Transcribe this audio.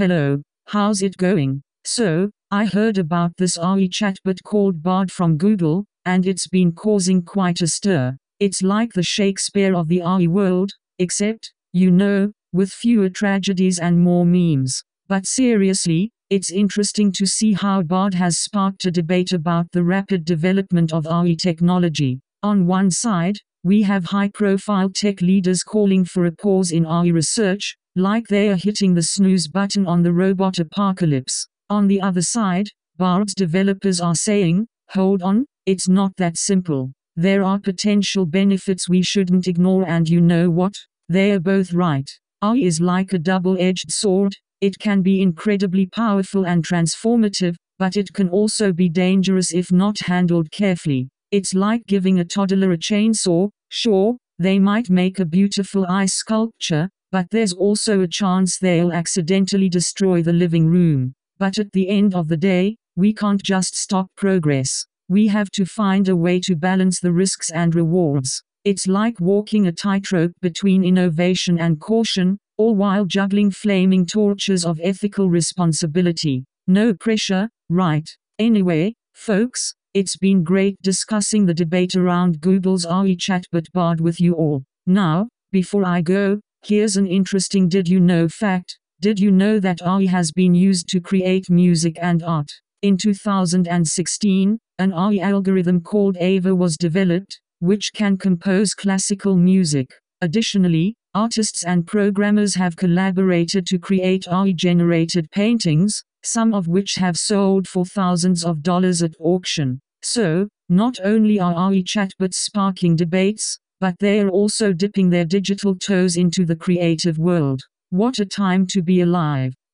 Hello, how's it going? So, I heard about this AI chatbot called Bard from Google, and it's been causing quite a stir. It's like the Shakespeare of the AI world, except, you know, with fewer tragedies and more memes. But seriously, it's interesting to see how Bard has sparked a debate about the rapid development of AI technology. On one side, we have high profile tech leaders calling for a pause in AI research, like they are hitting the snooze button on the robot apocalypse. On the other side, Bard's developers are saying, hold on, it's not that simple. There are potential benefits we shouldn't ignore, and you know what? They are both right. AI is like a double edged sword, it can be incredibly powerful and transformative, but it can also be dangerous if not handled carefully. It's like giving a toddler a chainsaw, sure, they might make a beautiful ice sculpture, but there's also a chance they'll accidentally destroy the living room. But at the end of the day, we can't just stop progress. We have to find a way to balance the risks and rewards. It's like walking a tightrope between innovation and caution, all while juggling flaming torches of ethical responsibility. No pressure, right? Anyway, folks, it's been great discussing the debate around Google's AI chatbot Bard with you all. Now, before I go, here's an interesting did you know fact. Did you know that AI has been used to create music and art? In 2016, an AI algorithm called AIVA was developed, which can compose classical music. Additionally, artists and programmers have collaborated to create AI-generated paintings, some of which have sold for thousands of dollars at auction. So, not only are AI chatbots sparking debates, but they are also dipping their digital toes into the creative world. What a time to be alive!